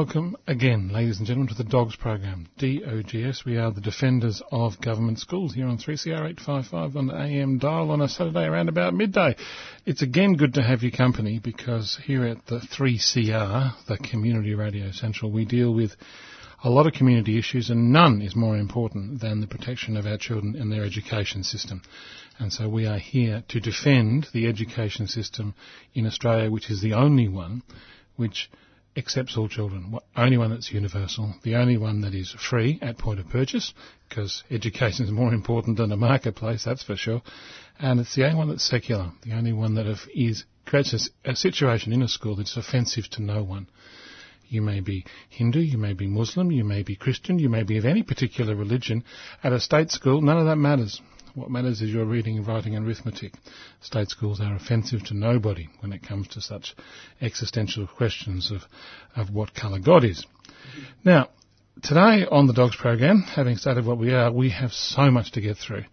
Welcome again, ladies and gentlemen, to the DOGS program. DOGS, we are the defenders of government schools here on 3CR 855 on the AM dial on a Saturday around about midday. It's again good to have your company because here at the 3CR, the Community Radio Central, we deal with a lot of community issues and none is more important than the protection of our children and their education system. And so we are here to defend the education system in Australia, which is the only one which accepts all children. Only one that's universal. The only one that is free at point of purchase, because education is more important than a marketplace, that's for sure. And it's the only one that's secular. The only one that is creates a situation in a school that's offensive to no one. You may be Hindu, you may be Muslim, you may be Christian, you may be of any particular religion. At a state school, none of that matters. What matters is your reading, writing and arithmetic. State schools are offensive to nobody when it comes to such existential questions of, of what colour God is. Now, today on the Dogs program, having started what we are, we have so much to get through.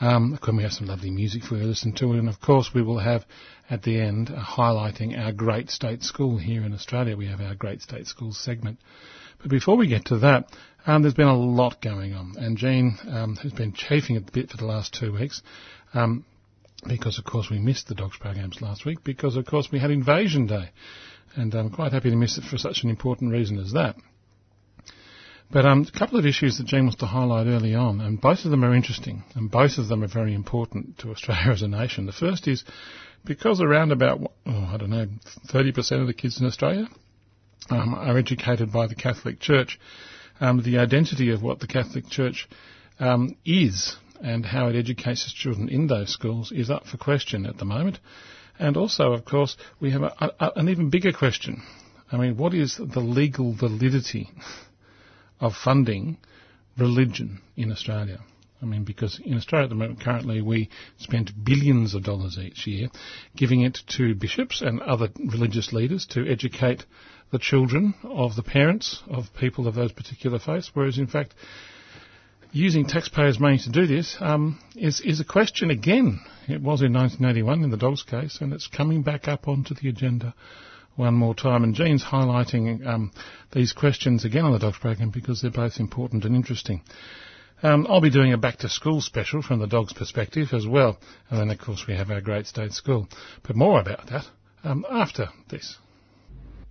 Um, we have some lovely music for you to listen to, and of course, we will have at the end uh, highlighting our great state school here in Australia. We have our great state schools segment. But before we get to that, um, there's been a lot going on, and Jean um, has been chafing a bit for the last two weeks. Um, because of course we missed the dogs programs last week, because of course we had Invasion Day, and I'm quite happy to miss it for such an important reason as that. But um, a couple of issues that Jean wants to highlight early on, and both of them are interesting, and both of them are very important to Australia as a nation. The first is because around about, oh, I don't know, 30% of the kids in Australia um, are educated by the Catholic Church um, the identity of what the Catholic Church um, is and how it educates its children in those schools is up for question at the moment. And also, of course, we have a, a, an even bigger question. I mean, what is the legal validity of funding religion in Australia? I mean, because in Australia at the moment, currently, we spend billions of dollars each year giving it to bishops and other religious leaders to educate the children of the parents of people of those particular faiths, whereas in fact, using taxpayers' money to do this um, is, is a question again. It was in 1981 in the Dogs case, and it's coming back up onto the agenda one more time. And Jean's highlighting um, these questions again on the Dogs program because they're both important and interesting. Um, I'll be doing a back to school special from the dog's perspective as well. And then, of course, we have our great state school. But more about that um, after this.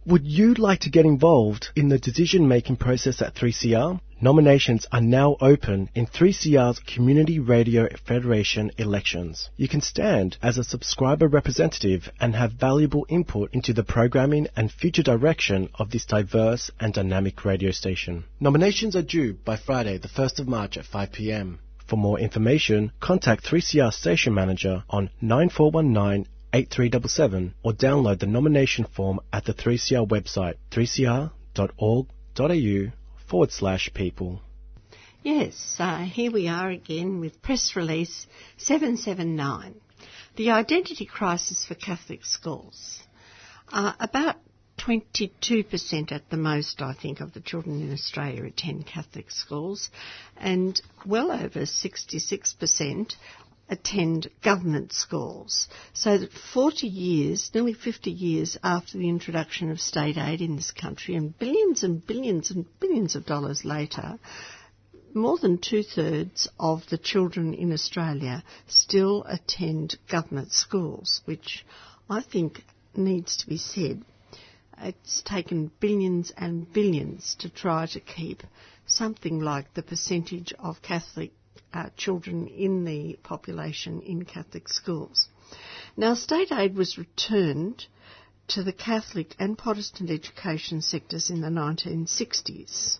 Would you like to get involved in the decision making process at 3CR? Nominations are now open in 3CR's Community Radio Federation elections. You can stand as a subscriber representative and have valuable input into the programming and future direction of this diverse and dynamic radio station. Nominations are due by Friday, the 1st of March at 5pm. For more information, contact 3CR station manager on 9419 8377 or download the nomination form at the 3CR website 3cr.org.au forward slash people. Yes, uh, here we are again with press release 779. The identity crisis for Catholic schools. Uh, about 22% at the most, I think, of the children in Australia attend Catholic schools, and well over 66% attend government schools. So that 40 years, nearly 50 years after the introduction of state aid in this country and billions and billions and billions of dollars later, more than two thirds of the children in Australia still attend government schools, which I think needs to be said. It's taken billions and billions to try to keep something like the percentage of Catholic uh, children in the population in Catholic schools. Now, state aid was returned to the Catholic and Protestant education sectors in the 1960s.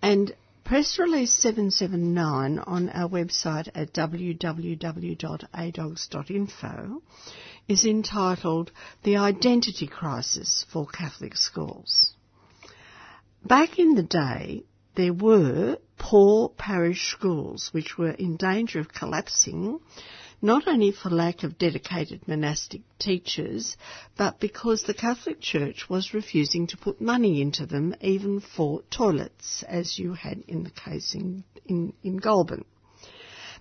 And press release 779 on our website at www.adogs.info is entitled The Identity Crisis for Catholic Schools. Back in the day, there were poor parish schools which were in danger of collapsing not only for lack of dedicated monastic teachers, but because the Catholic Church was refusing to put money into them, even for toilets, as you had in the case in, in, in Goulburn.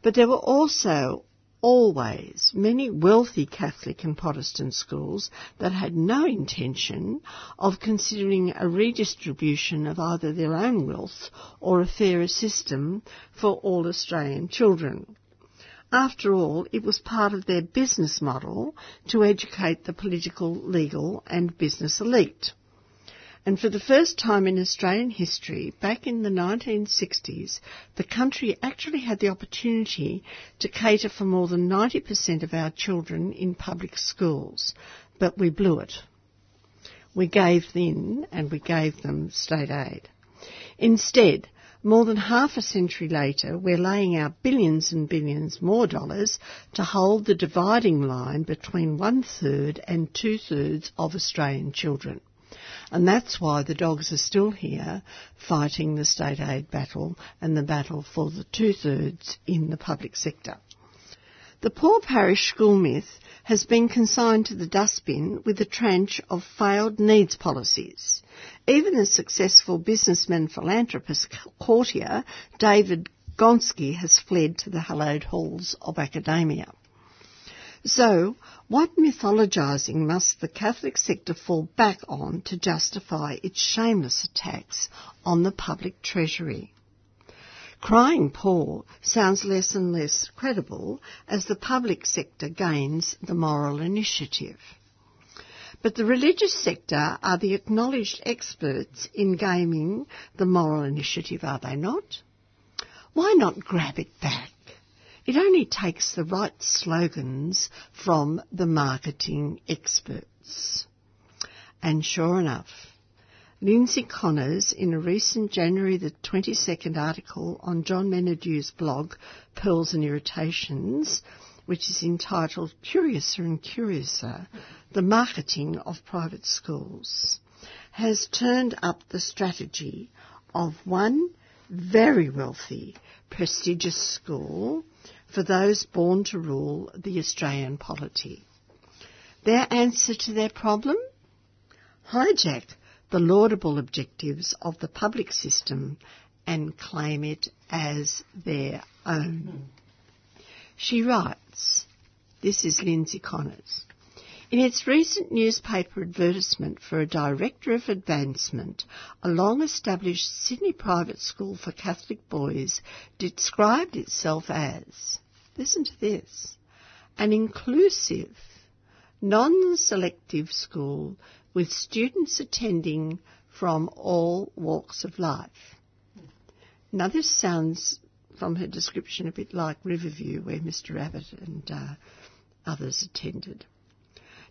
But there were also always many wealthy Catholic and Protestant schools that had no intention of considering a redistribution of either their own wealth or a fairer system for all Australian children. After all, it was part of their business model to educate the political, legal and business elite. And for the first time in Australian history, back in the 1960s, the country actually had the opportunity to cater for more than 90% of our children in public schools. But we blew it. We gave in and we gave them state aid. Instead, more than half a century later, we're laying out billions and billions more dollars to hold the dividing line between one third and two thirds of Australian children. And that's why the dogs are still here fighting the state aid battle and the battle for the two thirds in the public sector. The poor parish school myth has been consigned to the dustbin with a tranche of failed needs policies. Even the successful businessman philanthropist courtier David Gonski has fled to the hallowed halls of academia. So, what mythologising must the Catholic sector fall back on to justify its shameless attacks on the public treasury? Crying poor sounds less and less credible as the public sector gains the moral initiative. But the religious sector are the acknowledged experts in gaming the moral initiative, are they not? Why not grab it back? It only takes the right slogans from the marketing experts. And sure enough, Lyndsay Connors, in a recent January the 22nd article on John Menadue's blog, Pearls and Irritations, which is entitled Curiouser and Curiouser, the Marketing of Private Schools, has turned up the strategy of one very wealthy, prestigious school for those born to rule the Australian polity. Their answer to their problem? Hijack the laudable objectives of the public system and claim it as their own. She writes, this is Lyndsay Connors. In its recent newspaper advertisement for a Director of Advancement, a long established Sydney private school for Catholic boys described itself as, listen to this, an inclusive, non-selective school with students attending from all walks of life. Now this sounds from her description a bit like Riverview where Mr Abbott and uh, others attended.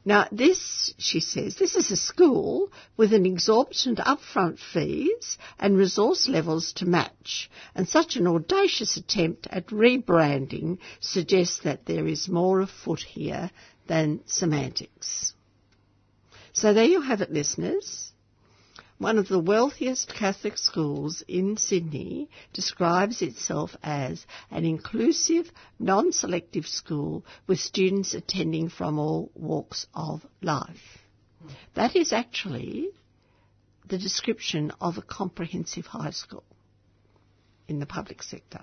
Now, this, she says, this is a school with an exorbitant upfront fees and resource levels to match, and such an audacious attempt at rebranding suggests that there is more afoot here than semantics. So there you have it, listeners. One of the wealthiest Catholic schools in Sydney describes itself as an inclusive, non-selective school with students attending from all walks of life. That is actually the description of a comprehensive high school in the public sector.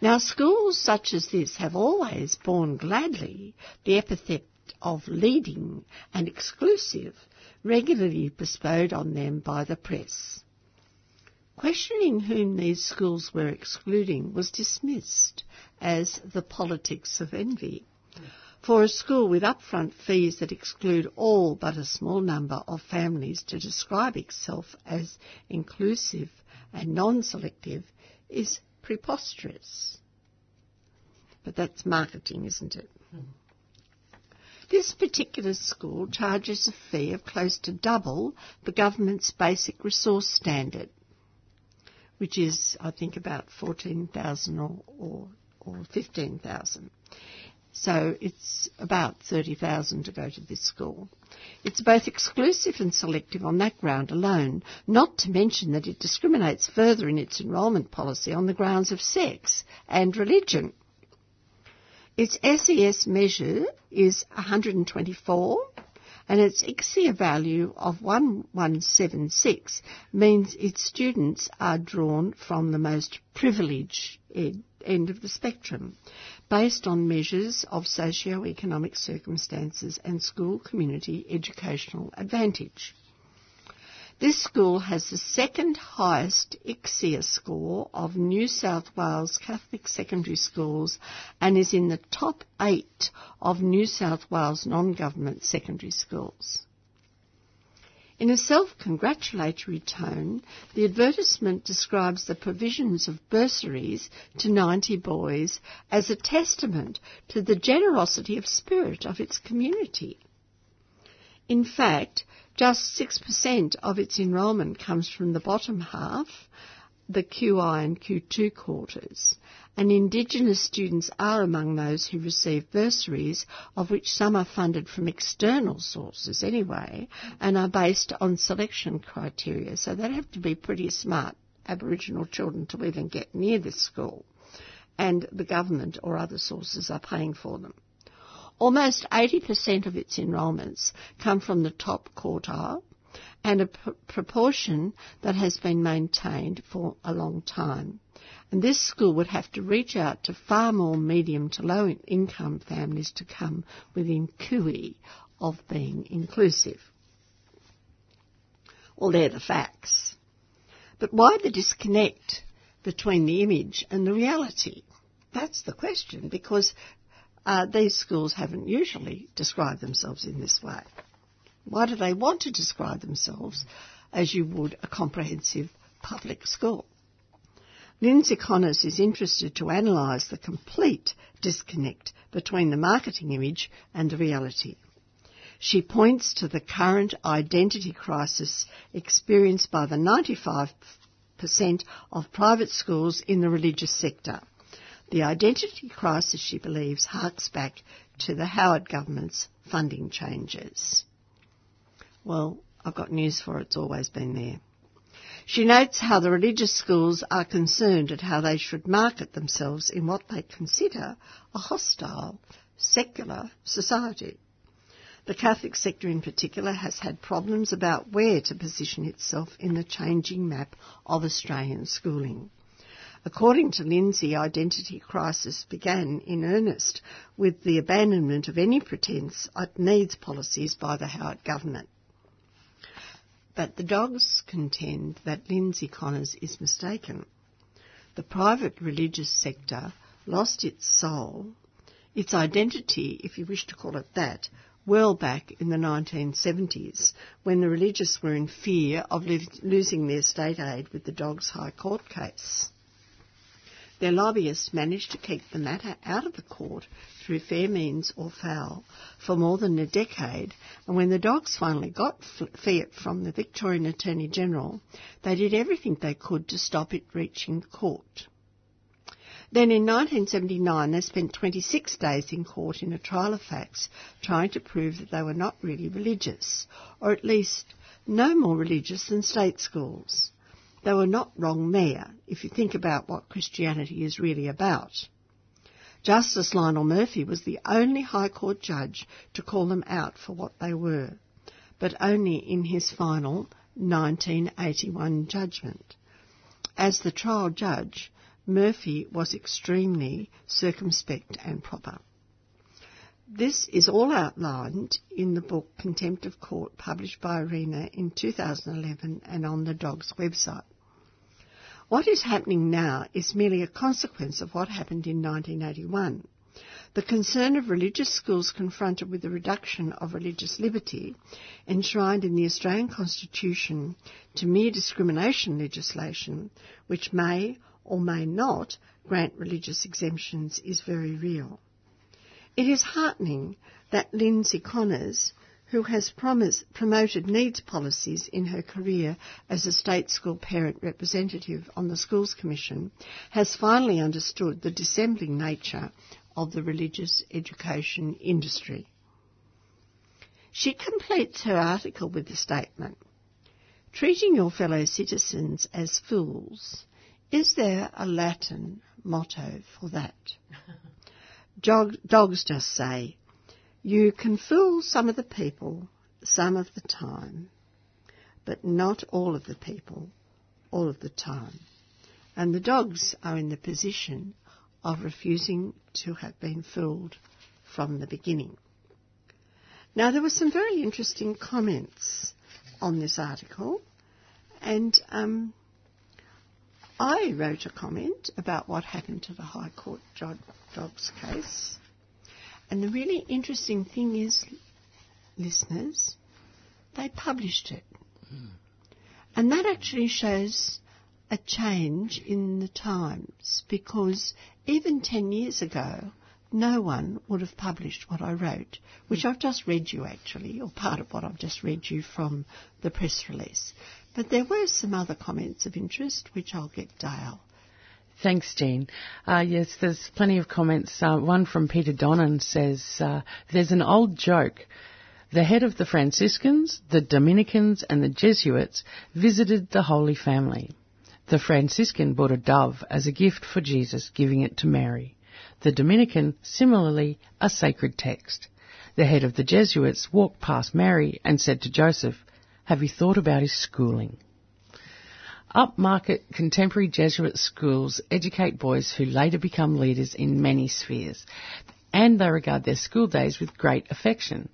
Now, schools such as this have always borne gladly the epithet of leading and exclusive regularly bestowed on them by the press. Questioning whom these schools were excluding was dismissed as the politics of envy. For a school with upfront fees that exclude all but a small number of families to describe itself as inclusive and non-selective is preposterous. But that's marketing, isn't it? Mm-hmm. This particular school charges a fee of close to double the government's basic resource standard, which is, I think, about 14,000 or, or, or 15,000. So it's about 30,000 to go to this school. It's both exclusive and selective on that ground alone, not to mention that it discriminates further in its enrolment policy on the grounds of sex and religion. Its SES measure is 124 and its ICSEA value of 1176 means its students are drawn from the most privileged end of the spectrum based on measures of socio-economic circumstances and school community educational advantage. This school has the second highest ICSEA score of New South Wales Catholic secondary schools and is in the top eight of New South Wales non-government secondary schools. In a self-congratulatory tone, the advertisement describes the provisions of bursaries to 90 boys as a testament to the generosity of spirit of its community. In fact, just 6% of its enrolment comes from the bottom half, the Q1 and Q2 quarters, and Indigenous students are among those who receive bursaries, of which some are funded from external sources anyway, and are based on selection criteria, so they'd have to be pretty smart Aboriginal children to even get near this school, and the government or other sources are paying for them. Almost 80% of its enrolments come from the top quartile and a pr- proportion that has been maintained for a long time. And this school would have to reach out to far more medium to low income families to come within cooey of being inclusive. Well, they're the facts. But why the disconnect between the image and the reality? That's the question, because uh, these schools haven't usually described themselves in this way. Why do they want to describe themselves as you would a comprehensive public school? Lyndsay Connors is interested to analyse the complete disconnect between the marketing image and the reality. She points to the current identity crisis experienced by the 95% of private schools in the religious sector. The identity crisis, she believes, harks back to the Howard government's funding changes. Well, I've got news for her, it's always been there. She notes how the religious schools are concerned at how they should market themselves in what they consider a hostile, secular society. The Catholic sector in particular has had problems about where to position itself in the changing map of Australian schooling. According to Lyndsay, identity crisis began in earnest with the abandonment of any pretence at needs policies by the Howard government. But the dogs contend that Lyndsay Connors is mistaken. The private religious sector lost its soul, its identity, if you wish to call it that, well back in the 1970s when the religious were in fear of lo- losing their state aid with the Dogs High Court case. Their lobbyists managed to keep the matter out of the court through fair means or foul for more than a decade, and when the dogs finally got fiat from the Victorian Attorney General, they did everything they could to stop it reaching the court. Then in 1979 they spent 26 days in court in a trial of facts trying to prove that they were not really religious, or at least no more religious than state schools. They were not wrong there, if you think about what Christianity is really about. Justice Lionel Murphy was the only High Court judge to call them out for what they were, but only in his final 1981 judgment. As the trial judge, Murphy was extremely circumspect and proper. This is all outlined in the book Contempt of Court published by Arena in 2011 and on the Dogs website. What is happening now is merely a consequence of what happened in 1981. The concern of religious schools confronted with the reduction of religious liberty, enshrined in the Australian Constitution, to mere discrimination legislation, which may or may not grant religious exemptions, is very real. It is heartening that Lyndsay Connors, who has promised, promoted needs policies in her career as a state school parent representative on the Schools Commission, has finally understood the dissembling nature of the religious education industry. She completes her article with the statement Treating your fellow citizens as fools, is there a Latin motto for that? dogs just say, You can fool some of the people some of the time, but not all of the people all of the time. And the dogs are in the position of refusing to have been fooled from the beginning. Now, there were some very interesting comments on this article, and um, I wrote a comment about what happened to the High Court Dogs case. And the really interesting thing is, listeners, they published it. Mm. And that actually shows a change in the times because even 10 years ago, no one would have published what I wrote, which I've just read you actually, or part of what I've just read you from the press release. But there were some other comments of interest, which I'll get Dale. Thanks, Jean. Uh, yes, there's plenty of comments. Uh, one from Peter Donnan says, uh, there's an old joke. The head of the Franciscans, the Dominicans and the Jesuits visited the Holy Family. The Franciscan brought a dove as a gift for Jesus, giving it to Mary. The Dominican, similarly, a sacred text. The head of the Jesuits walked past Mary and said to Joseph, Have you thought about his schooling? Upmarket contemporary Jesuit schools educate boys who later become leaders in many spheres, and they regard their school days with great affection.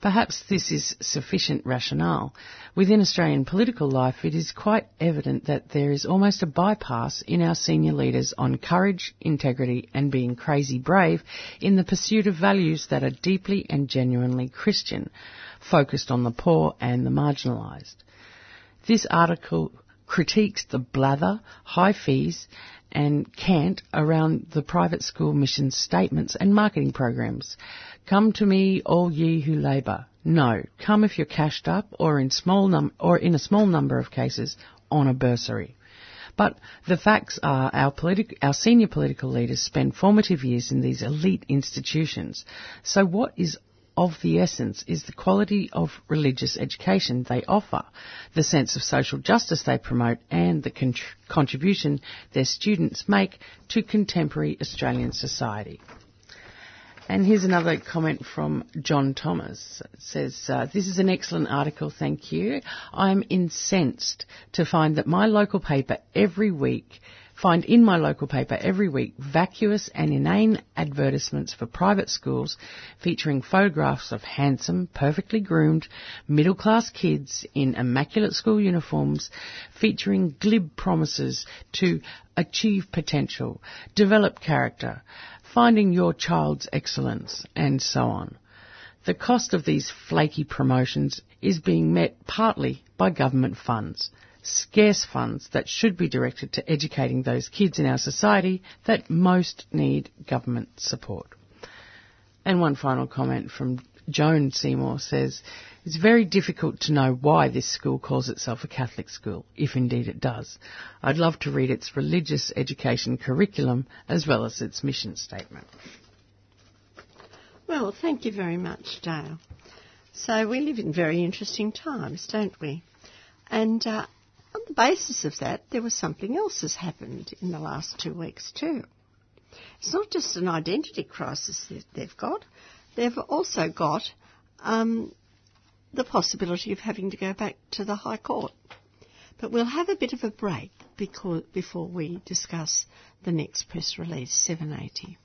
Perhaps this is sufficient rationale. Within Australian political life, it is quite evident that there is almost a bypass in our senior leaders on courage, integrity, and being crazy brave in the pursuit of values that are deeply and genuinely Christian, focused on the poor and the marginalised. This article critiques the blather, high fees, and cant around the private school mission statements and marketing programs. Come to me, all ye who labour. No, come if you're cashed up, or in small num- or in a small number of cases on a bursary. But the facts are our, politi- our senior political leaders spend formative years in these elite institutions. So what is of the essence is the quality of religious education they offer, the sense of social justice they promote, and the con- contribution their students make to contemporary Australian society. And here's another comment from John Thomas. It says, uh, This is an excellent article, thank you. I'm incensed to find that my local paper every week find in my local paper every week vacuous and inane advertisements for private schools featuring photographs of handsome, perfectly groomed, middle class kids in immaculate school uniforms featuring glib promises to achieve potential, develop character, finding your child's excellence, and so on. The cost of these flaky promotions is being met partly by government funds scarce funds that should be directed to educating those kids in our society that most need government support. And one final comment from Joan Seymour says, It's very difficult to know why this school calls itself a Catholic school, if indeed it does. I'd love to read its religious education curriculum as well as its mission statement. Well, thank you very much, Dale. So we live in very interesting times, don't we? And uh, on the basis of that, there was something else has happened in the last two weeks too. It's not just an identity crisis that they've got, they've also got um, the possibility of having to go back to the High Court. But we'll have a bit of a break because, before we discuss the next press release, 780.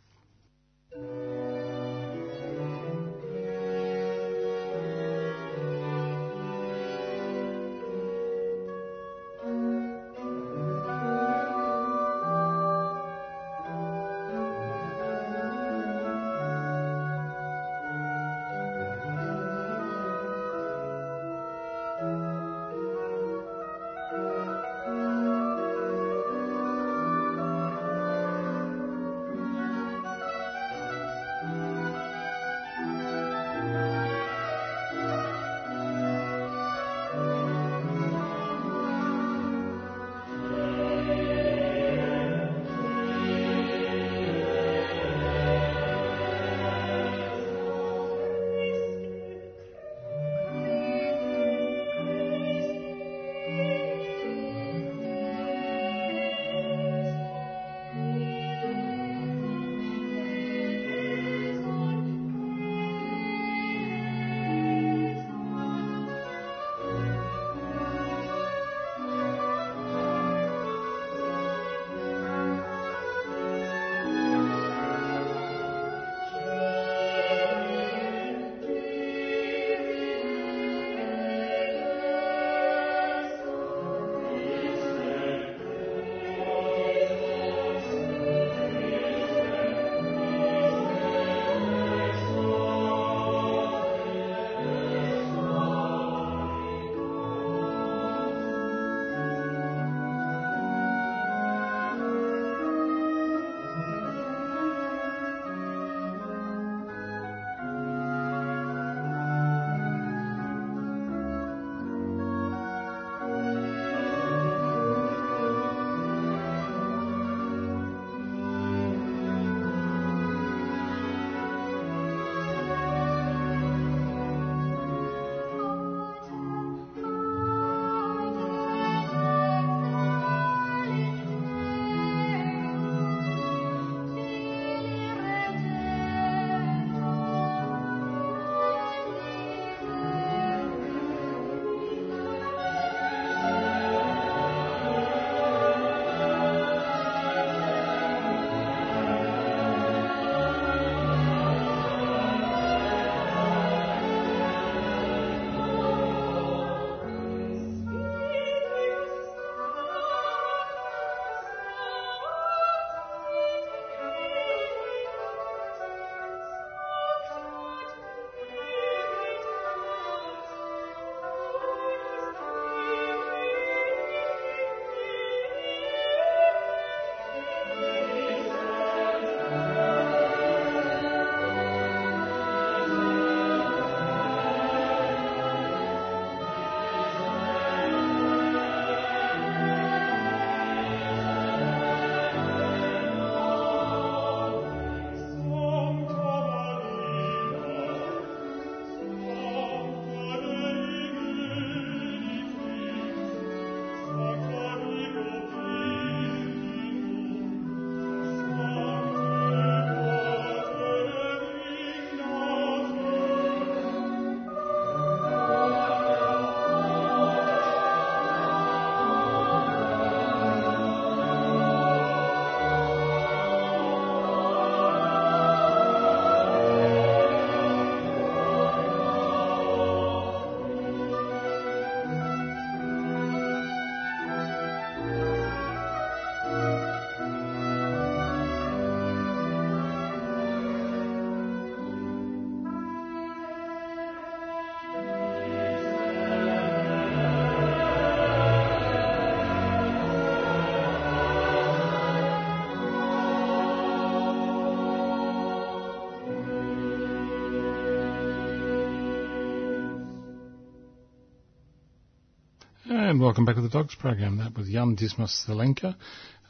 Welcome back to the Dogs program. That was Jan Dismas Zelenka.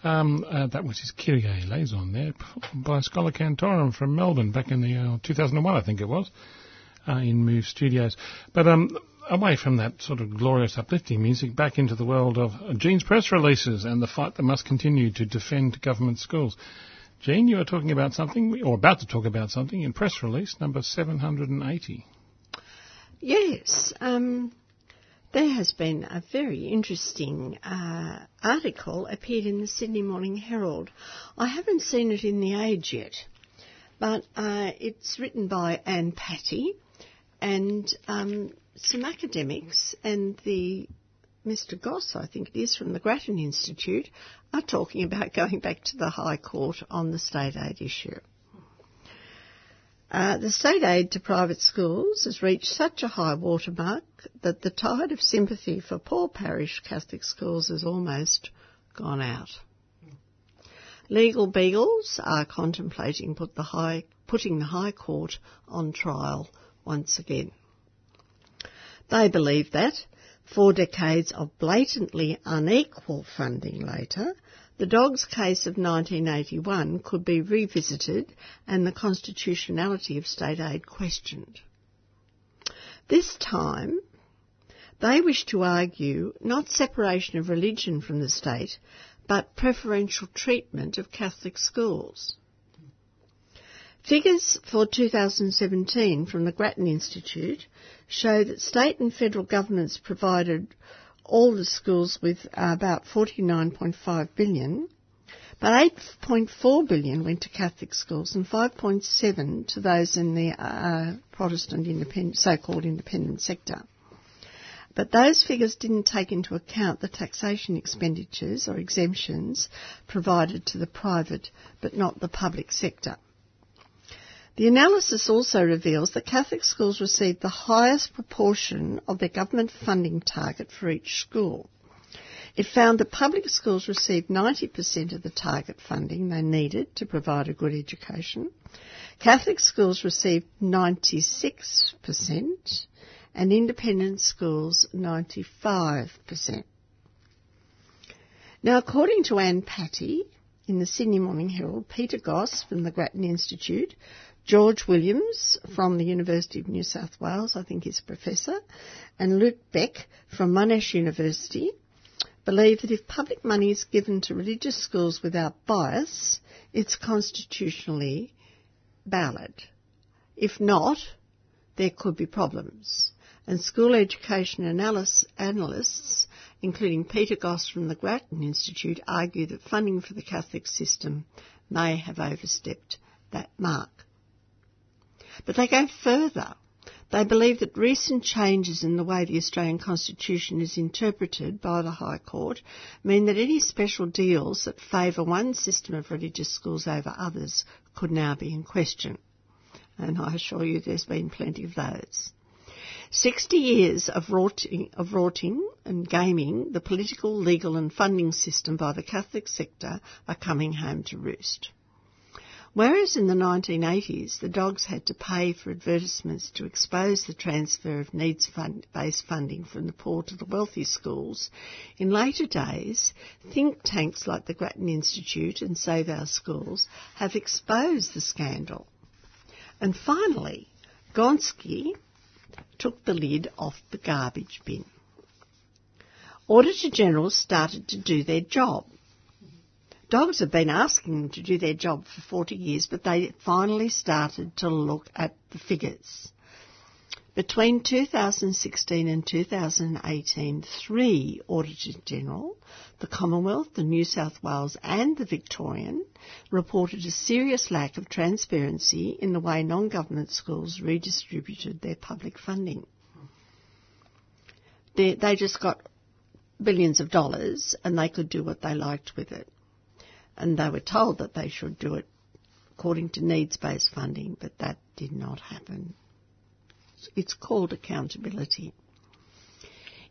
Um, uh, that was his Kyrie eleison there by Schola Cantorum from Melbourne back in the uh, 2001, I think it was, uh, in Move Studios. But um, away from that sort of glorious uplifting music, back into the world of Jean's press releases and the fight that must continue to defend government schools. Jean, you are talking about something, or about to talk about something in press release number 780. Yes. Um, there has been a very interesting uh, article appeared in the Sydney Morning Herald. I haven't seen it in the Age yet, but uh, it's written by Anna Patty and um, some academics and the Mr. Goss, I think it is, from the Grattan Institute, are talking about going back to the High Court on the state aid issue. Uh, the state aid to private schools has reached such a high watermark that the tide of sympathy for poor parish Catholic schools has almost gone out. Legal beagles are contemplating put the high, putting the High Court on trial once again. They believe that, four decades of blatantly unequal funding later, the Dogs case of 1981 could be revisited and the constitutionality of state aid questioned. This time, they wish to argue not separation of religion from the state, but preferential treatment of Catholic schools. Figures for 2017 from the Grattan Institute show that state and federal governments provided all the schools with uh, about 49.5 billion, but 8.4 billion went to Catholic schools and 5.7 to those in the uh, Protestant independent, so-called independent sector. But those figures didn't take into account the taxation expenditures or exemptions provided to the private but not the public sector. The analysis also reveals that Catholic schools receive the highest proportion of their government funding target for each school. It found that public schools received 90% of the target funding they needed to provide a good education. Catholic schools received 96% and independent schools 95%. Now, according to Anna Patty in the Sydney Morning Herald, Peter Goss from the Grattan Institute George Williams from the University of New South Wales, I think he's a professor, and Luke Beck from Monash University believe that if public money is given to religious schools without bias, it's constitutionally valid. If not, there could be problems. And school education analysts, including Peter Goss from the Grattan Institute, argue that funding for the Catholic system may have overstepped that mark. But they go further. They believe that recent changes in the way the Australian Constitution is interpreted by the High Court mean that any special deals that favour one system of religious schools over others could now be in question. And I assure you there's been plenty of those. 60 years of rorting, of rorting and gaming the political, legal and funding system by the Catholic sector are coming home to roost. Whereas in the 1980s, the dogs had to pay for advertisements to expose the transfer of needs based funding from the poor to the wealthy schools, in later days, think tanks like the Grattan Institute and Save Our Schools have exposed the scandal. And finally, Gonski took the lid off the garbage bin. Auditor Generals started to do their job Dogs have been asking them to do their job for 40 years, but they finally started to look at the figures. Between 2016 and 2018, three Auditors General, the Commonwealth, the New South Wales and the Victorian, reported a serious lack of transparency in the way non-government schools redistributed their public funding. They, they just got billions of dollars and they could do what they liked with it and they were told that they should do it according to needs-based funding, but that did not happen. It's called accountability.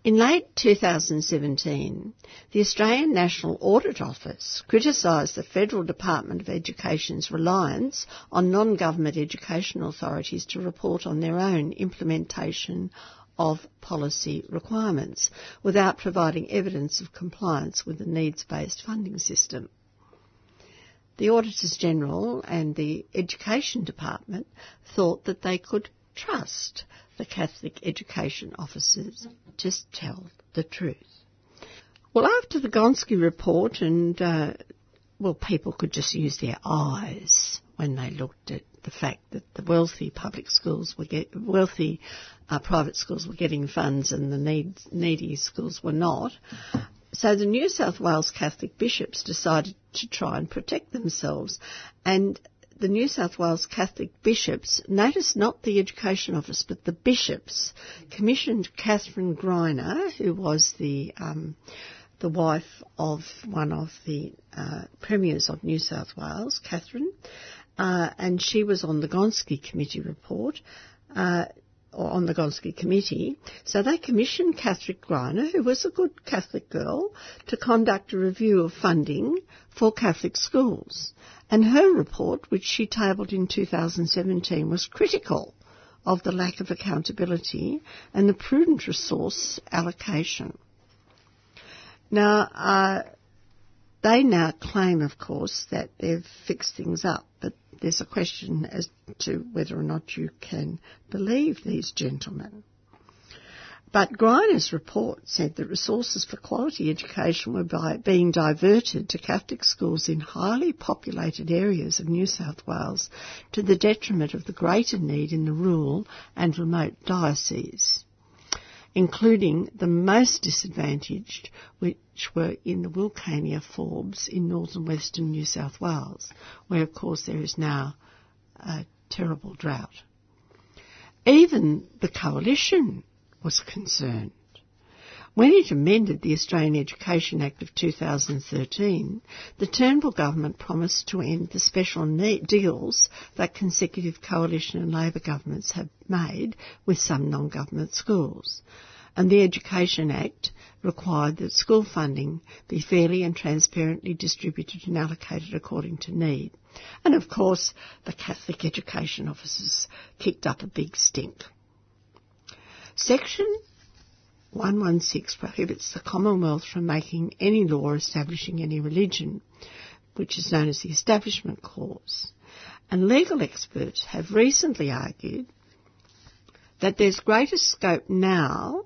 In late 2017, the Australian National Audit Office criticised the Federal Department of Education's reliance on non-government education authorities to report on their own implementation of policy requirements without providing evidence of compliance with the needs-based funding system. The Auditors General and the Education Department thought that they could trust the Catholic education officers to tell the truth. Well, after the Gonski report, and uh, well, people could just use their eyes when they looked at the fact that the wealthy public schools were get, wealthy uh, private schools were getting funds and the need, needy schools were not. So the New South Wales Catholic bishops decided to try and protect themselves, and the New South Wales Catholic bishops, notice not the Education Office, but the bishops, commissioned Kathryn Greiner, who was the um, the wife of one of the uh, premiers of New South Wales, Kathryn, uh, and she was on the Gonski Committee report. Uh, or on the Gonski Committee. So they commissioned Kathryn Greiner, who was a good Catholic girl, to conduct a review of funding for Catholic schools. And her report, which she tabled in 2017, was critical of the lack of accountability and the prudent resource allocation. Now, uh, they now claim, of course, that they've fixed things up, but there's a question as to whether or not you can believe these gentlemen. But Greiner's report said that resources for quality education were being diverted to Catholic schools in highly populated areas of New South Wales to the detriment of the greater need in the rural and remote dioceses, including the most disadvantaged, which were in the Wilcannia Forbes in northern western New South Wales, where of course there is now a terrible drought. Even the coalition was concerned. When it amended the Australian Education Act of 2013, the Turnbull government promised to end the special deals that consecutive coalition and Labor governments have made with some non-government schools. And the Education Act required that school funding be fairly and transparently distributed and allocated according to need. And of course, the Catholic education officers kicked up a big stink. Section 116 prohibits the Commonwealth from making any law establishing any religion, which is known as the Establishment Clause. And legal experts have recently argued that there's greater scope now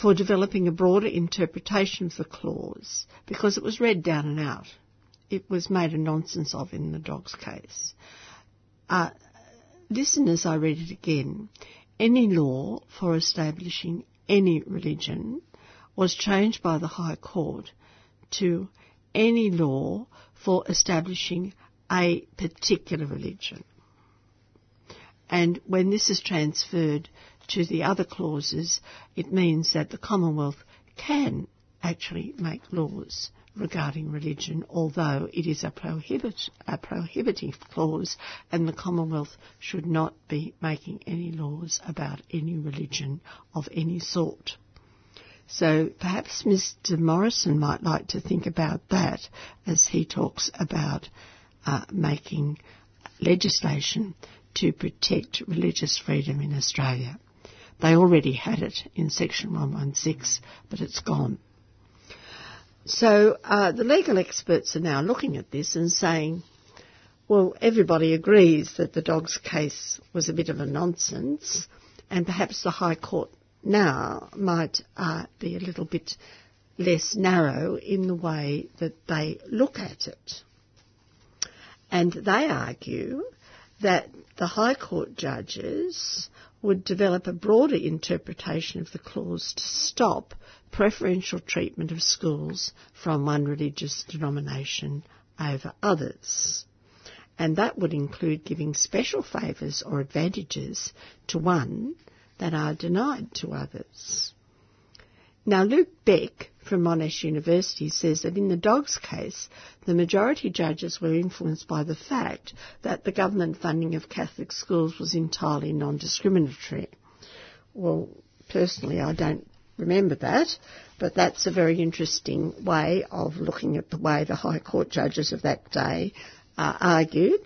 for developing a broader interpretation of the clause because it was read down and out. It was made a nonsense of in the dogs case. Uh, listen as I read it again any law for establishing any religion was changed by the High Court to any law for establishing a particular religion. And when this is transferred to the other clauses, it means that the Commonwealth can actually make laws regarding religion, although it is a, prohibit, a prohibitive clause and the Commonwealth should not be making any laws about any religion of any sort. So perhaps Mr Morrison might like to think about that as he talks about uh, making legislation to protect religious freedom in Australia. They already had it in section 116, but it's gone. So uh, the legal experts are now looking at this and saying, well, everybody agrees that the dogs case was a bit of a nonsense, and perhaps the High Court now might uh, be a little bit less narrow in the way that they look at it. And they argue that the High Court judges would develop a broader interpretation of the clause to stop preferential treatment of schools from one religious denomination over others. And that would include giving special favours or advantages to one that are denied to others. Now, Luke Beck from Monash University says that in the dogs case, the majority judges were influenced by the fact that the government funding of Catholic schools was entirely non-discriminatory. Well, personally, I don't remember that, but that's a very interesting way of looking at the way the High Court judges of that day uh, argued.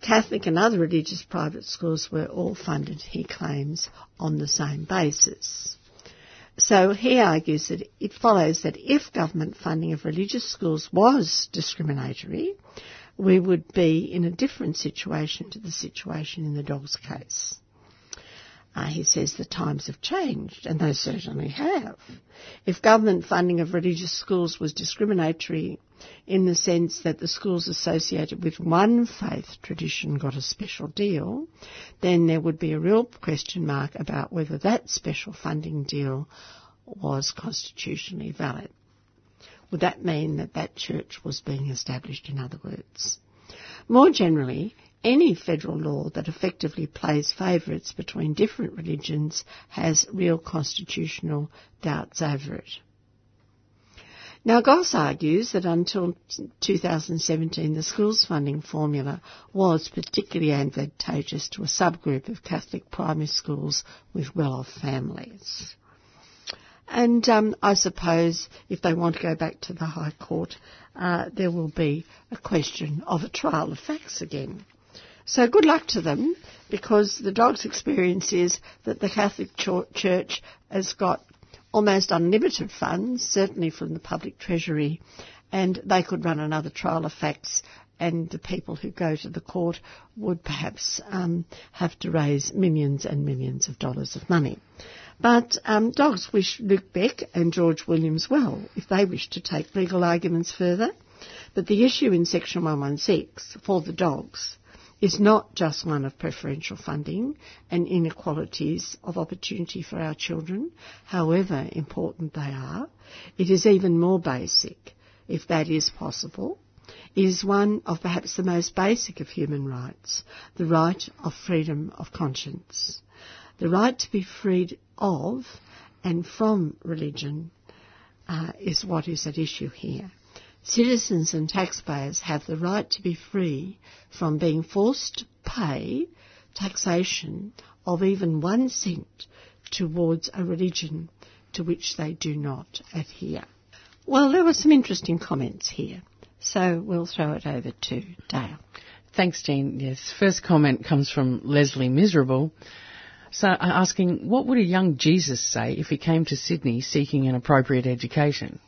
Catholic and other religious private schools were all funded, he claims, on the same basis. So he argues that it follows that if government funding of religious schools was discriminatory, we would be in a different situation to the situation in the dog's case. Uh, he says the times have changed, and they certainly have. If government funding of religious schools was discriminatory in the sense that the schools associated with one faith tradition got a special deal, then there would be a real question mark about whether that special funding deal was constitutionally valid. Would that mean that that church was being established, in other words? More generally, any federal law that effectively plays favourites between different religions has real constitutional doubts over it. Now, Goss argues that until 2017, the schools funding formula was particularly advantageous to a subgroup of Catholic primary schools with well-off families. And um, I suppose if they want to go back to the High Court, uh, there will be a question of a trial of facts again. So good luck to them because the dog's experience is that the Catholic Church has got almost unlimited funds, certainly from the public treasury, and they could run another trial of facts and the people who go to the court would perhaps um, have to raise millions and millions of dollars of money. But um, dogs wish Luke Beck and George Williams well if they wish to take legal arguments further. But the issue in Section 116 for the dogs is not just one of preferential funding and inequalities of opportunity for our children, however important they are. It is even more basic, if that is possible. It is one of perhaps the most basic of human rights, the right of freedom of conscience. The right to be freed of and from religion uh, is what is at issue here. Citizens and taxpayers have the right to be free from being forced to pay taxation of even one cent towards a religion to which they do not adhere. Well, there were some interesting comments here, so we'll throw it over to Dale. Thanks, Jean. Yes, first comment comes from Leslie Miserable. So, uh, asking, what would a young Jesus say if he came to Sydney seeking an appropriate education?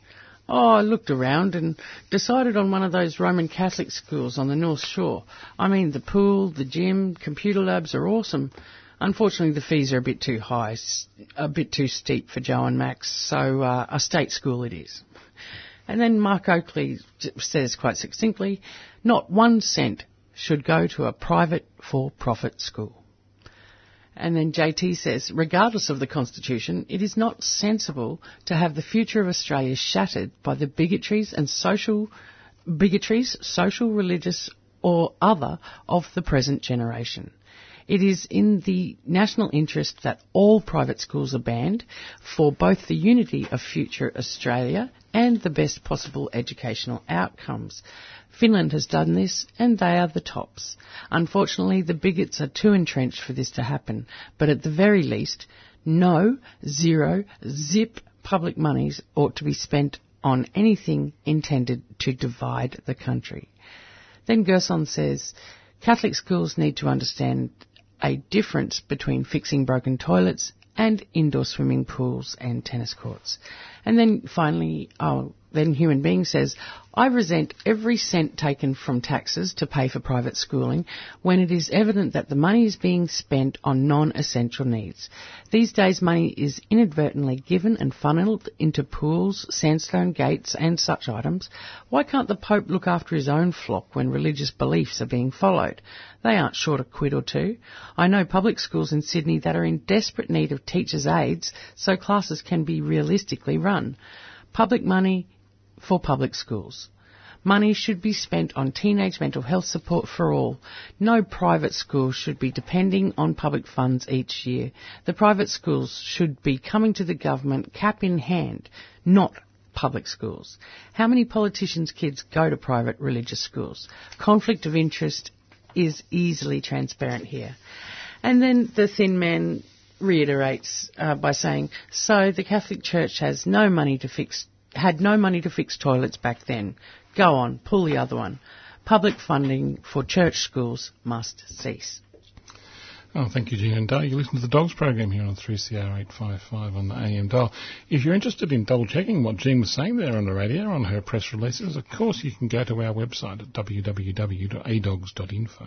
Oh, I looked around and decided on one of those Roman Catholic schools on the North Shore. I mean, the pool, the gym, computer labs are awesome. Unfortunately, the fees are a bit too high, a bit too steep for Joe and Max, so uh, a state school it is. And then Mark Oakley says quite succinctly, not one cent should go to a private for-profit school. And then JT says, regardless of the Constitution, it is not sensible to have the future of Australia shattered by the bigotries and social bigotries, social, religious, or other of the present generation. It is in the national interest that all private schools are banned for both the unity of future Australia and the best possible educational outcomes. Finland has done this, and they are the tops. Unfortunately, the bigots are too entrenched for this to happen, but at the very least, no, zero, zip public monies ought to be spent on anything intended to divide the country. Then Gerson says, Catholic schools need to understand a difference between fixing broken toilets and indoor swimming pools and tennis courts. And then finally, oh, then human being says, I resent every cent taken from taxes to pay for private schooling when it is evident that the money is being spent on non-essential needs. These days money is inadvertently given and funneled into pools, sandstone gates and such items. Why can't the Pope look after his own flock when religious beliefs are being followed? They aren't short a quid or two. I know public schools in Sydney that are in desperate need of teachers' aides so classes can be realistically run. Public money for public schools. Money should be spent on teenage mental health support for all. No private school should be depending on public funds each year. The private schools should be coming to the government cap in hand, not public schools. How many politicians' kids go to private religious schools? Conflict of interest is easily transparent here. And then the thin man reiterates uh, by saying, so the Catholic Church has no money to fix had no money to fix toilets back then. Go on, pull the other one. Public funding for church schools must cease. Oh, thank you, Jean and Dale. You listen to the Dogs program here on 3CR 855 on the AM dial. If you're interested in double checking what Jean was saying there on the radio, on her press releases, of course you can go to our website at www.adogs.info.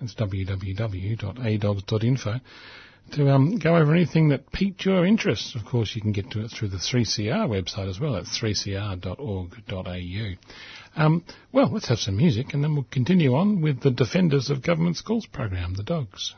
That's www.adogs.info to um, go over anything that piqued your interest. Of course, you can get to it through the 3CR website as well at 3cr.org.au. Um, well, let's have some music and then we'll continue on with the Defenders of Government Schools program, the Dogs.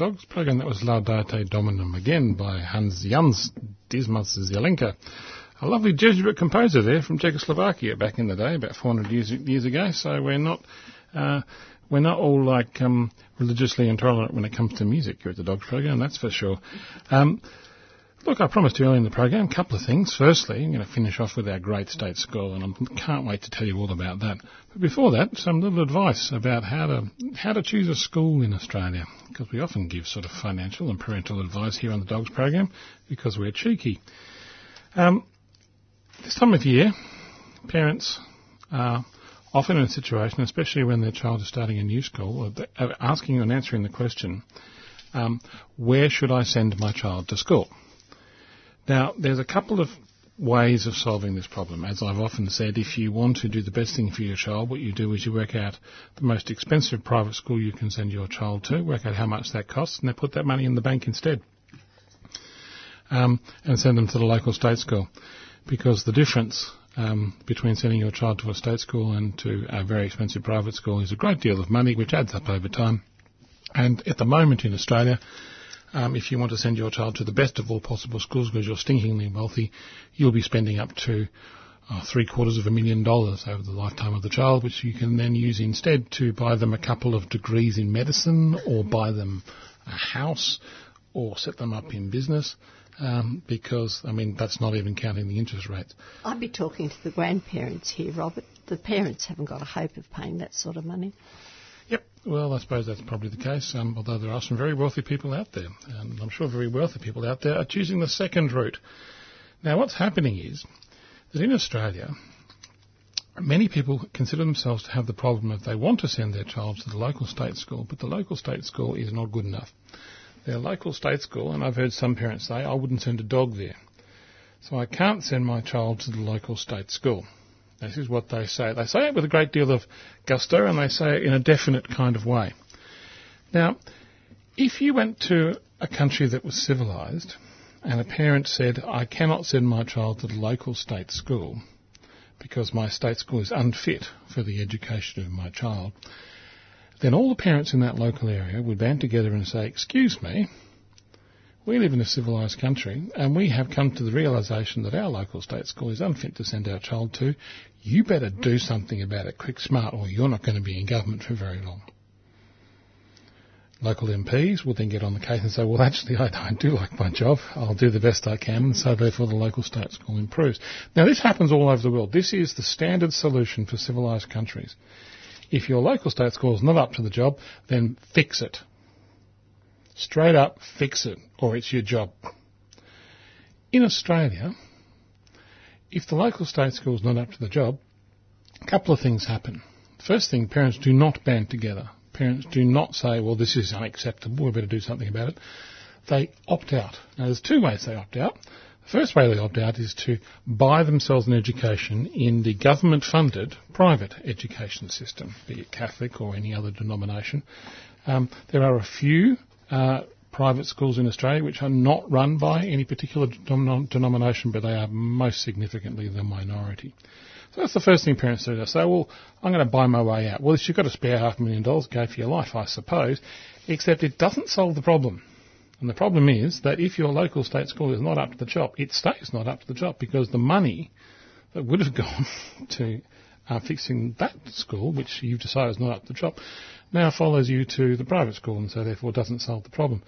Dogs program. That was Laudate Dominum again by Hans Jans Dismas Zelenka, a lovely Jesuit composer there from Czechoslovakia back in the day, about 400 years, years ago. So we're not uh, we're not all like um, religiously intolerant when it comes to music here at the Dogs program. That's for sure. Um, Look, I promised you earlier in the program a couple of things. Firstly, I'm going to finish off with our great state school, and I can't wait to tell you all about that. But before that, some little advice about how to how to choose a school in Australia, because we often give sort of financial and parental advice here on the Dogs program because we're cheeky. Um, this time of year, parents are often in a situation, especially when their child is starting a new school, asking and answering the question, um, where should I send my child to school? Now, there's a couple of ways of solving this problem. As I've often said, if you want to do the best thing for your child, what you do is you work out the most expensive private school you can send your child to, work out how much that costs, and then put that money in the bank instead. Um, and send them to the local state school. Because the difference um, between sending your child to a state school and to a very expensive private school is a great deal of money, which adds up over time. And at the moment in Australia, um, if you want to send your child to the best of all possible schools because you're stinkingly wealthy, you'll be spending up to uh, three quarters of a million dollars over the lifetime of the child, which you can then use instead to buy them a couple of degrees in medicine or buy them a house or set them up in business. Um, because, I mean, that's not even counting the interest rates. I'd be talking to the grandparents here, Robert. The parents haven't got a hope of paying that sort of money. Yep. Well, I suppose that's probably the case, um, although there are some very wealthy people out there. And I'm sure very wealthy people out there are choosing the second route. Now, what's happening is that in Australia, many people consider themselves to have the problem that they want to send their child to the local state school, but the local state school is not good enough. Their local state school, and I've heard some parents say, I wouldn't send a dog there. So I can't send my child to the local state school. This is what they say. They say it with a great deal of gusto and they say it in a definite kind of way. Now, if you went to a country that was civilised and a parent said, I cannot send my child to the local state school because my state school is unfit for the education of my child, then all the parents in that local area would band together and say, Excuse me, we live in a civilised country and we have come to the realisation that our local state school is unfit to send our child to. You better do something about it quick, smart, or you're not going to be in government for very long. Local MPs will then get on the case and say, well, actually, I, I do like my job. I'll do the best I can, and so therefore the local state school improves. Now, this happens all over the world. This is the standard solution for civilised countries. If your local state school is not up to the job, then fix it. Straight up, fix it, or it's your job. In Australia, if the local state school is not up to the job, a couple of things happen. First thing, parents do not band together. Parents do not say, well, this is unacceptable, we better do something about it. They opt out. Now, there's two ways they opt out. The first way they opt out is to buy themselves an education in the government funded private education system, be it Catholic or any other denomination. Um, there are a few uh, private schools in Australia which are not run by any particular denomination, but they are most significantly the minority. So that's the first thing parents do. They say, well, I'm going to buy my way out. Well, if you've got a spare half a million dollars, go for your life, I suppose. Except it doesn't solve the problem. And the problem is that if your local state school is not up to the job, it stays not up to the job because the money that would have gone to uh, fixing that school, which you've decided is not up to the job, now follows you to the private school and so therefore doesn't solve the problem.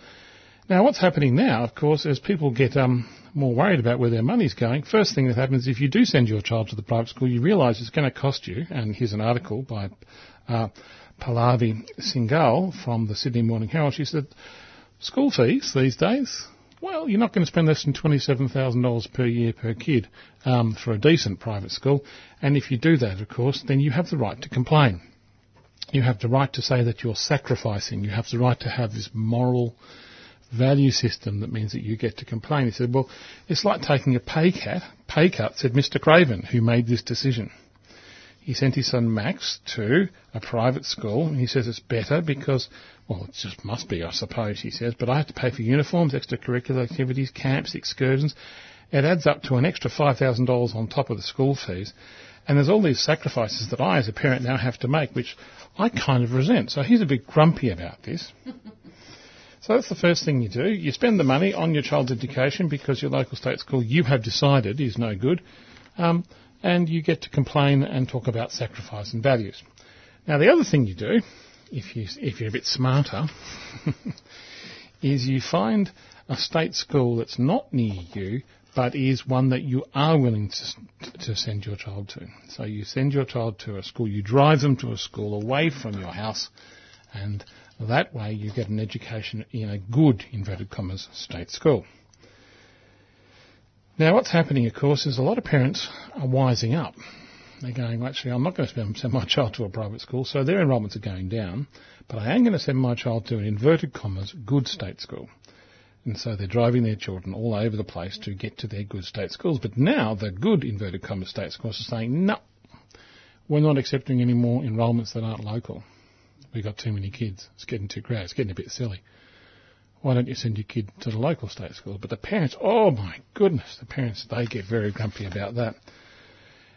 Now, what's happening now, of course, as people get um, more worried about where their money's going, first thing that happens if you do send your child to the private school, you realise it's going to cost you, and here's an article by uh, Pallavi Singhal from the Sydney Morning Herald. She said, school fees these days, well, you're not going to spend less than $27,000 per year per kid um, for a decent private school. And if you do that, of course, then you have the right to complain you have the right to say that you're sacrificing. You have the right to have this moral value system that means that you get to complain. He said, well, it's like taking a pay cut, pay cut, said Mr. Craven, who made this decision. He sent his son Max to a private school, and he says it's better because, well, it just must be, I suppose, he says, but I have to pay for uniforms, extracurricular activities, camps, excursions. It adds up to an extra $5,000 on top of the school fees. And there's all these sacrifices that I, as a parent, now have to make, which I kind of resent. So he's a bit grumpy about this. so that's the first thing you do. You spend the money on your child's education because your local state school you have decided is no good. Um, and you get to complain and talk about sacrifice and values. Now, the other thing you do, if, you, if you're a bit smarter, is you find a state school that's not near you but is one that you are willing to, to send your child to. So you send your child to a school, you drive them to a school away from your house, and that way you get an education in a good, inverted commas, state school. Now what's happening, of course, is a lot of parents are wising up. They're going, actually, I'm not going to send my child to a private school, so their enrolments are going down, but I am going to send my child to an inverted commas good state school. And so they're driving their children all over the place to get to their good state schools. But now the good inverted commas state schools are saying, no, we're not accepting any more enrolments that aren't local. We've got too many kids. It's getting too crowded. It's getting a bit silly. Why don't you send your kid to the local state school? But the parents, oh my goodness, the parents, they get very grumpy about that.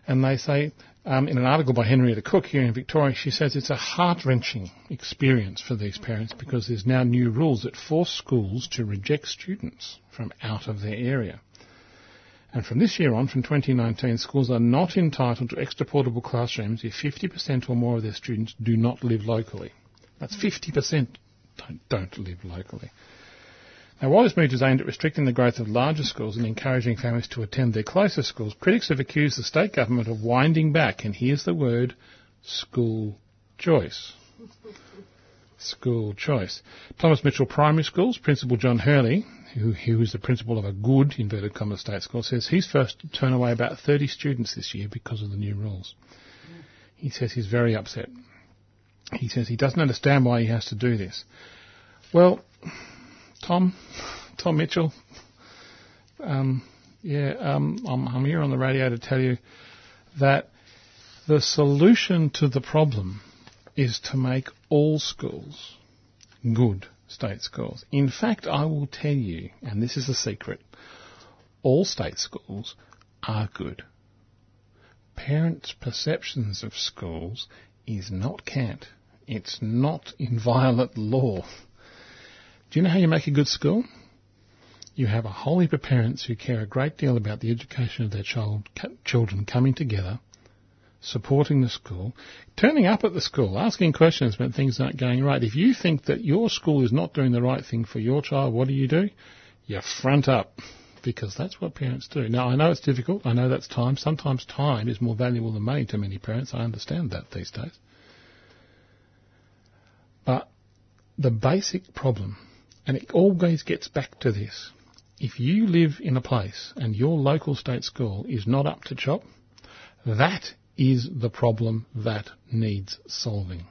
And they say, um, in an article by Henrietta Cook here in Victoria, she says it's a heart-wrenching experience for these parents because there's now new rules that force schools to reject students from out of their area. And from this year on, from 2019, schools are not entitled to extra portable classrooms if 50% or more of their students do not live locally. That's 50% don't, don't live locally. Now, while this move is aimed at restricting the growth of larger schools and encouraging families to attend their closer schools, critics have accused the state government of winding back, and here's the word, school choice. School choice. Thomas Mitchell Primary Schools, Principal John Hurley, who, who is the principal of a good, inverted commas, state school, says he's first to turn away about 30 students this year because of the new rules. He says he's very upset. He says he doesn't understand why he has to do this. Well, Tom, Tom Mitchell. Um, yeah, um, I'm, I'm here on the radio to tell you that the solution to the problem is to make all schools good state schools. In fact, I will tell you, and this is a secret, all state schools are good. Parents' perceptions of schools is not cant. It's not inviolate law. Do you know how you make a good school? You have a whole heap of parents who care a great deal about the education of their child, children coming together, supporting the school, turning up at the school, asking questions when things aren't going right. If you think that your school is not doing the right thing for your child, what do you do? You front up because that's what parents do. Now, I know it's difficult. I know that's time. Sometimes time is more valuable than money to many parents. I understand that these days. But the basic problem and it always gets back to this. If you live in a place and your local state school is not up to chop, that is the problem that needs solving.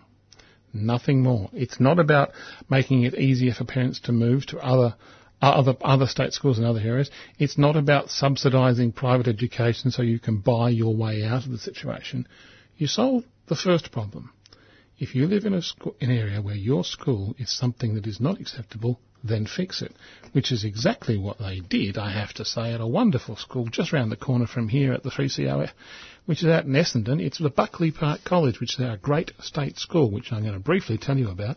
Nothing more. It's not about making it easier for parents to move to other other other state schools in other areas. It's not about subsidising private education so you can buy your way out of the situation. You solve the first problem. If you live in sco- an area where your school is something that is not acceptable, then fix it. Which is exactly what they did, I have to say, at a wonderful school just round the corner from here at the 3CR, which is out in Essendon. It's the Buckley Park College, which is our great state school, which I'm going to briefly tell you about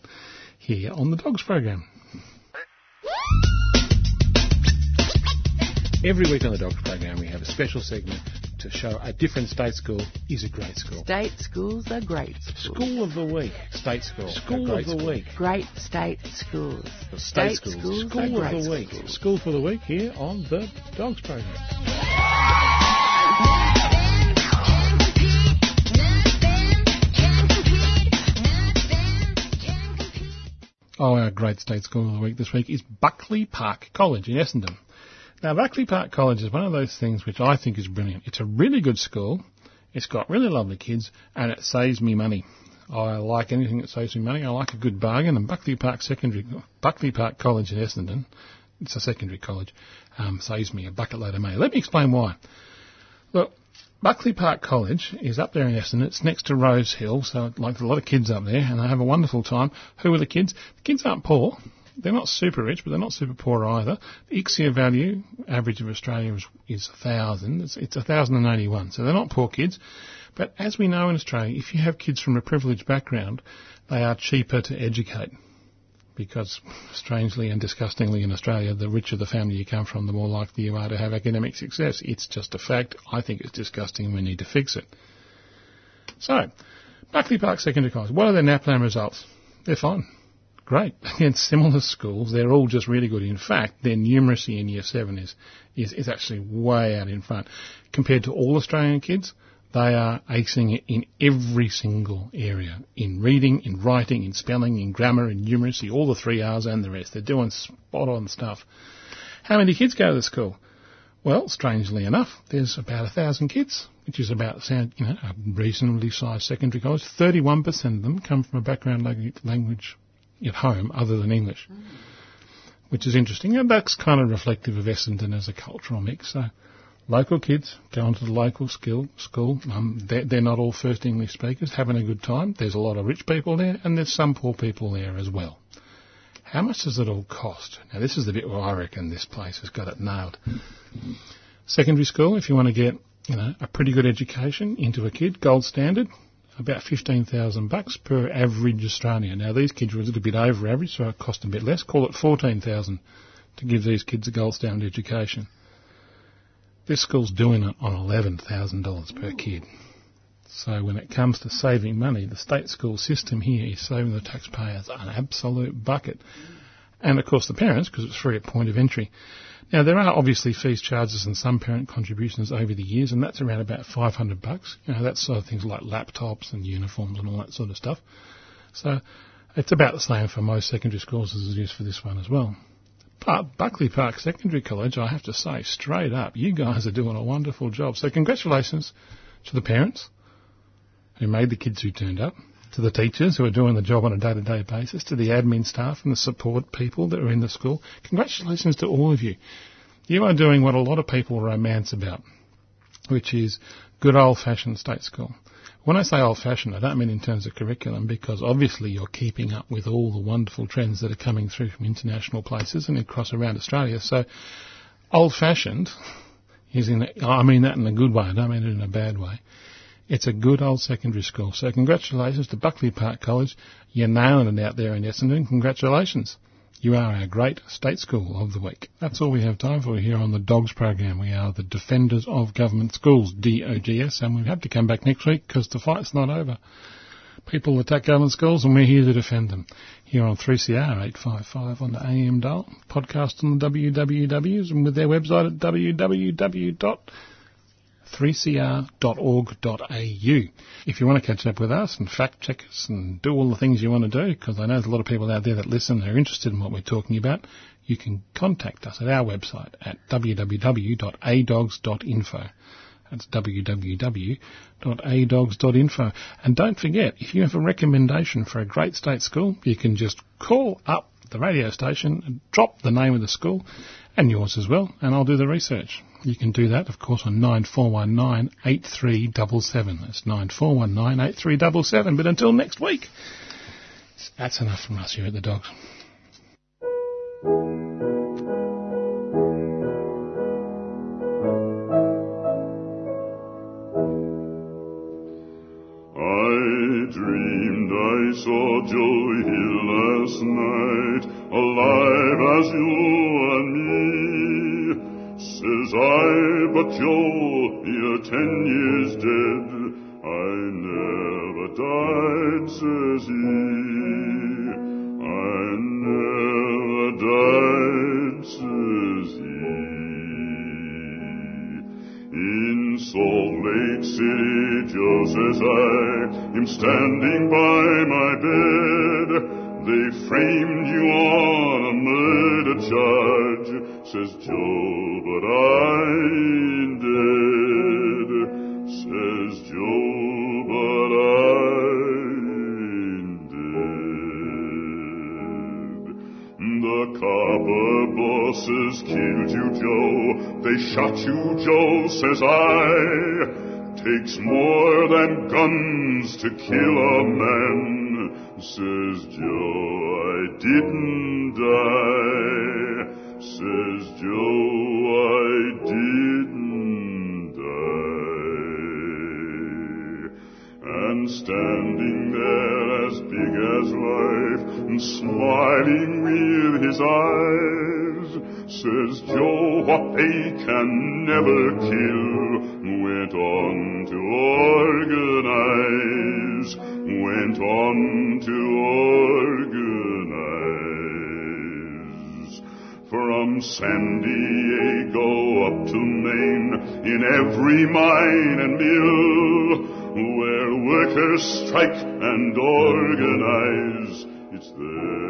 here on the Dogs program. Every week on the Dogs program, we have a special segment to show a different state school is a great school. State schools are great schools. School of the week, state school. School of the school. week. Great state schools. State, schools. schools School are of great the week. schools. School for the week here on the Dogs program. Oh, our great state school of the week this week is Buckley Park College in Essendon. Now, Buckley Park College is one of those things which I think is brilliant. It's a really good school. It's got really lovely kids, and it saves me money. I like anything that saves me money. I like a good bargain, and Buckley Park Secondary, Buckley Park College in Essendon, it's a secondary college, um, saves me a bucket load of money. Let me explain why. Look, Buckley Park College is up there in Essendon. It's next to Rose Hill, so like a lot of kids up there, and they have a wonderful time. Who are the kids? The kids aren't poor. They're not super rich, but they're not super poor either. The ICSEA value, average of Australia, is, is 1,000. It's, it's 1,081, so they're not poor kids. But as we know in Australia, if you have kids from a privileged background, they are cheaper to educate. Because, strangely and disgustingly in Australia, the richer the family you come from, the more likely you are to have academic success. It's just a fact. I think it's disgusting and we need to fix it. So, Buckley Park Secondary College. What are their NAPLAN results? They're fine. Great. Against similar schools, they're all just really good. In fact, their numeracy in year seven is, is, is actually way out in front. Compared to all Australian kids, they are acing it in every single area. In reading, in writing, in spelling, in grammar, in numeracy, all the three R's and the rest. They're doing spot on stuff. How many kids go to the school? Well, strangely enough, there's about a thousand kids, which is about you know, a reasonably sized secondary college. Thirty-one percent of them come from a background language at home other than English, mm. which is interesting, and that's kind of reflective of Essendon as a cultural mix. So, local kids going to the local skill, school. Um, they're, they're not all first English speakers, having a good time. There's a lot of rich people there, and there's some poor people there as well. How much does it all cost? Now, this is the bit where I reckon this place has got it nailed. Secondary school, if you want to get, you know, a pretty good education into a kid, gold standard, about 15,000 bucks per average Australian. Now, these kids are a little bit over average, so it cost a bit less. Call it 14,000 to give these kids a gold standard education. This school's doing it on $11,000 per kid. So when it comes to saving money, the state school system here is saving the taxpayers an absolute bucket. And of course the parents, because it's free at point of entry. Now there are obviously fees, charges and some parent contributions over the years and that's around about 500 bucks. You know, that's sort of things like laptops and uniforms and all that sort of stuff. So it's about the same for most secondary schools as it is for this one as well. But Buckley Park Secondary College, I have to say straight up, you guys are doing a wonderful job. So congratulations to the parents who made the kids who turned up, to the teachers who are doing the job on a day-to-day basis, to the admin staff and the support people that are in the school. Congratulations to all of you. You are doing what a lot of people romance about, which is good old-fashioned state school. When I say old-fashioned, I don't mean in terms of curriculum because obviously you're keeping up with all the wonderful trends that are coming through from international places and across around Australia. So old-fashioned is in, I mean that in a good way, I don't mean it in a bad way. It's a good old secondary school. So congratulations to Buckley Park College. You're nailing it out there in Essendon. Congratulations. You are our great state school of the week. That's all we have time for here on the Dogs program. We are the Defenders of Government Schools, DOGS, and we have to come back next week because the fight's not over. People attack government schools and we're here to defend them. Here on 3CR 855 on the AM dial, podcast on the WWWs and with their website at www 3cr.org.au. If you want to catch up with us and fact check us and do all the things you want to do, because I know there's a lot of people out there that listen and are interested in what we're talking about, you can contact us at our website at www.adogs.info. That's www.adogs.info. And don't forget, if you have a recommendation for a great state school, you can just call up the radio station and drop the name of the school and yours as well, and I'll do the research. You can do that, of course, on 9419 8377. That's 9419 8377. But until next week, that's enough from us here at the Dogs. I dreamed I saw Joe Hill last night, alive as you and me. Says I, but Joe, you're ten years dead. I never died, says he. I never died, says he. In Salt Lake City, Joe says I, am standing by my bed. They framed you on a murder charge, says Joe, says Joe, but dead. The copper bosses killed you, Joe, they shot you, Joe, says I. Takes more than guns to kill a man says Joe, I didn't die. Says Joe, And standing there as big as life, and smiling with his eyes, says Joe, what they can never kill, went on to organize went on to organize. From San Diego up to Maine, in every mine and mill, strike and organize, it's there